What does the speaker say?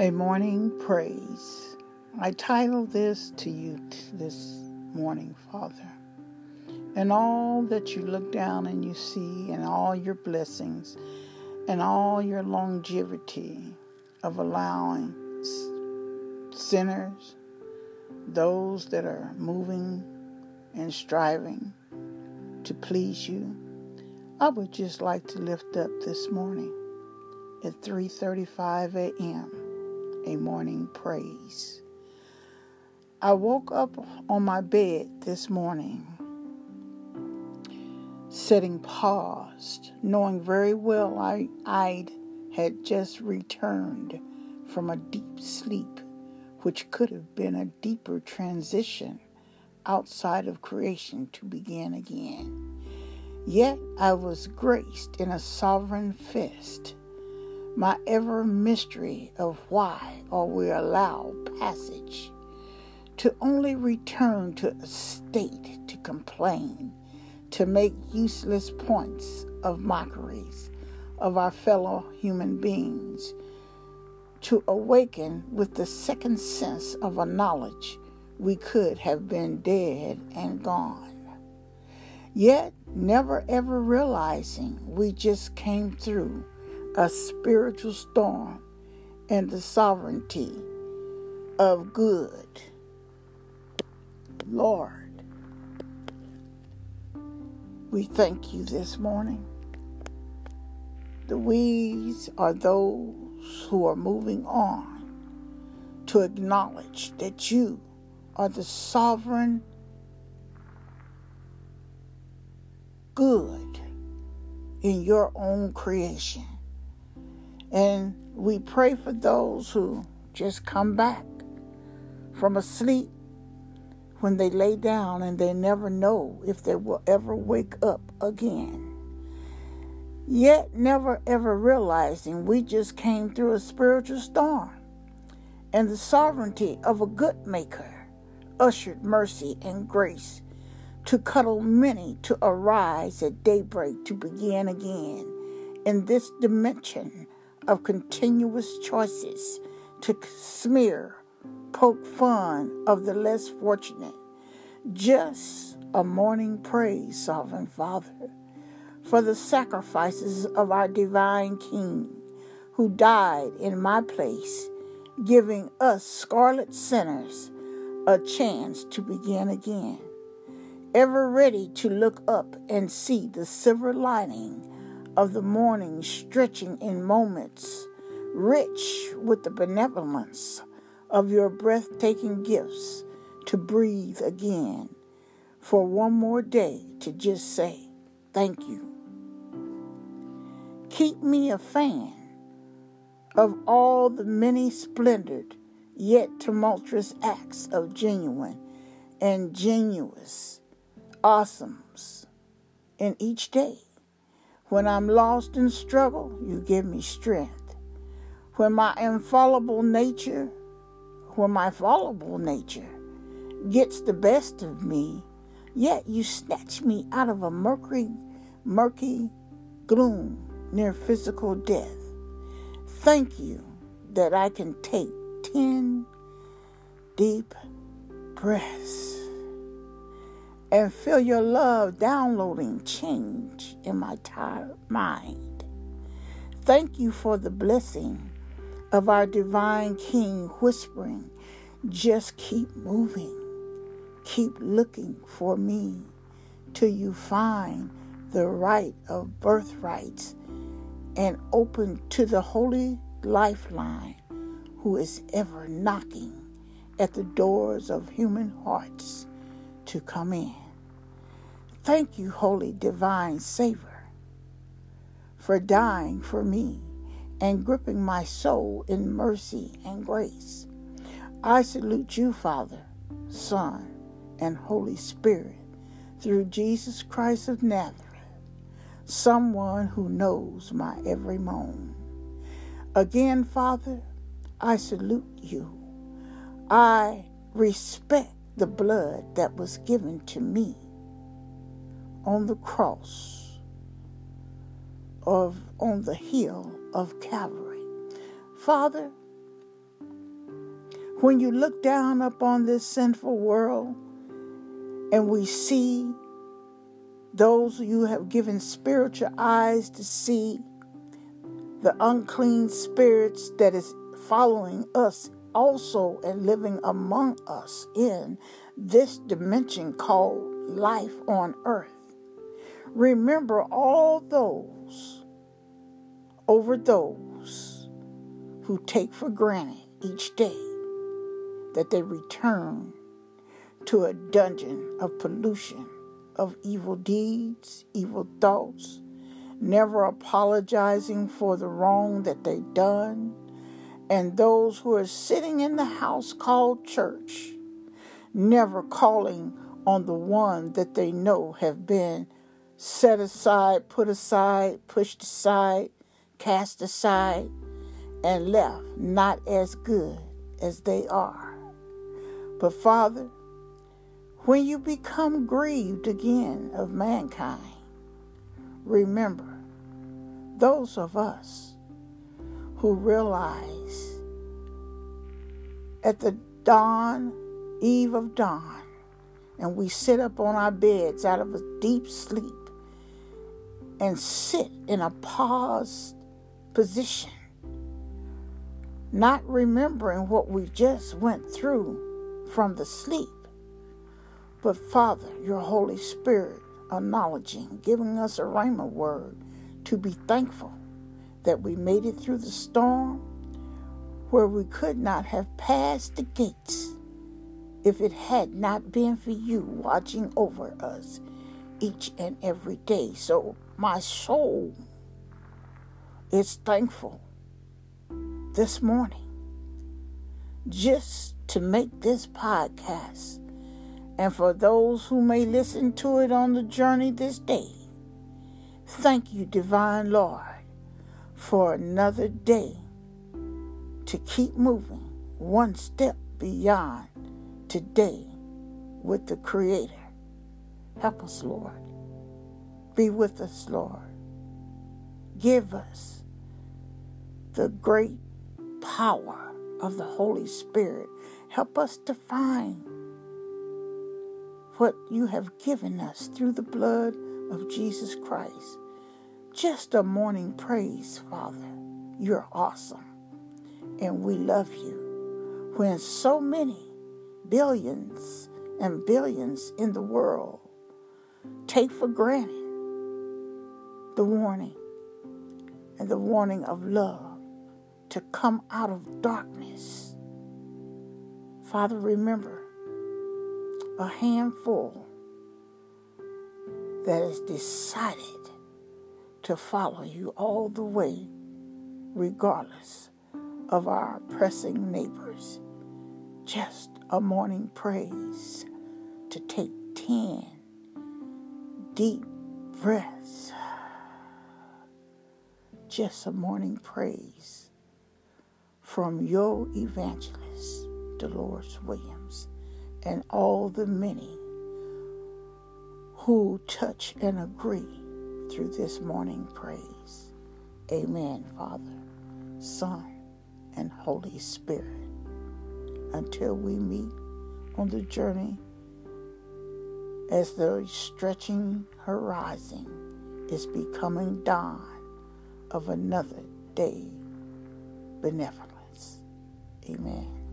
A Morning Praise. I title this to you this morning, Father. And all that you look down and you see, and all your blessings, and all your longevity of allowing sinners, those that are moving and striving to please you, I would just like to lift up this morning at 3:35 a.m a morning praise. I woke up on my bed this morning, sitting paused, knowing very well I I'd had just returned from a deep sleep, which could have been a deeper transition outside of creation to begin again. Yet I was graced in a sovereign fist my ever mystery of why or we allow passage to only return to a state to complain, to make useless points of mockeries of our fellow human beings, to awaken with the second sense of a knowledge we could have been dead and gone. Yet, never ever realizing we just came through a spiritual storm and the sovereignty of good. Lord, we thank you this morning. The weeds are those who are moving on to acknowledge that you are the sovereign good in your own creation. And we pray for those who just come back from a sleep when they lay down and they never know if they will ever wake up again. Yet, never ever realizing we just came through a spiritual storm and the sovereignty of a good maker ushered mercy and grace to cuddle many to arise at daybreak to begin again in this dimension of continuous choices to smear, poke fun of the less fortunate. Just a morning praise, Sovereign Father, for the sacrifices of our divine King who died in my place, giving us scarlet sinners a chance to begin again. Ever ready to look up and see the silver lining of the morning stretching in moments, rich with the benevolence of your breathtaking gifts to breathe again, for one more day to just say thank you. Keep me a fan of all the many splendored yet tumultuous acts of genuine and genuous awesomes in each day. When I'm lost in struggle, you give me strength. When my infallible nature, when my fallible nature gets the best of me, yet you snatch me out of a murky, murky gloom near physical death. Thank you that I can take 10 deep breaths and feel your love downloading change in my tired mind. Thank you for the blessing of our divine King whispering, just keep moving, keep looking for me till you find the right of birthrights and open to the holy lifeline who is ever knocking at the doors of human hearts to come in. Thank you, Holy Divine Savior, for dying for me and gripping my soul in mercy and grace. I salute you, Father, Son, and Holy Spirit, through Jesus Christ of Nazareth, someone who knows my every moan. Again, Father, I salute you. I respect the blood that was given to me on the cross of on the hill of Calvary. Father, When you look down upon this sinful world and we see those you have given spiritual eyes to see the unclean spirits that is following us also and living among us in this dimension called life on earth. Remember all those over those who take for granted each day that they return to a dungeon of pollution, of evil deeds, evil thoughts, never apologizing for the wrong that they've done, and those who are sitting in the house called church, never calling on the one that they know have been set aside, put aside, pushed aside, cast aside, and left not as good as they are. But Father, when you become grieved again of mankind, remember those of us who realize at the dawn, eve of dawn, and we sit up on our beds out of a deep sleep and sit in a paused position, not remembering what we just went through from the sleep, but Father, your Holy Spirit acknowledging, giving us a rhema word to be thankful that we made it through the storm where we could not have passed the gates if it had not been for you watching over us each and every day. So my soul is thankful this morning just to make this podcast. And for those who may listen to it on the journey this day, Thank you, Divine Lord, for another day to keep moving one step beyond today with the Creator. Help us, Lord. Be with us, Lord. Give us the great power of the Holy Spirit. Help us to find what you have given us through the blood of Jesus Christ. Just a morning praise, Father. You're awesome. And we love you. When so many billions and billions in the world take for granted the warning and the warning of love to come out of darkness. Father, remember a handful that has decided to follow you all the way, regardless of our pressing neighbors. Just a morning praise to take 10 deep breaths. Just a morning praise from your evangelist, Dolores Williams, and all the many who touch and agree through this morning praise. Amen, Father, Son, and Holy Spirit. Until we meet on the journey as the stretching horizon is becoming dawn of another day benevolence. Amen.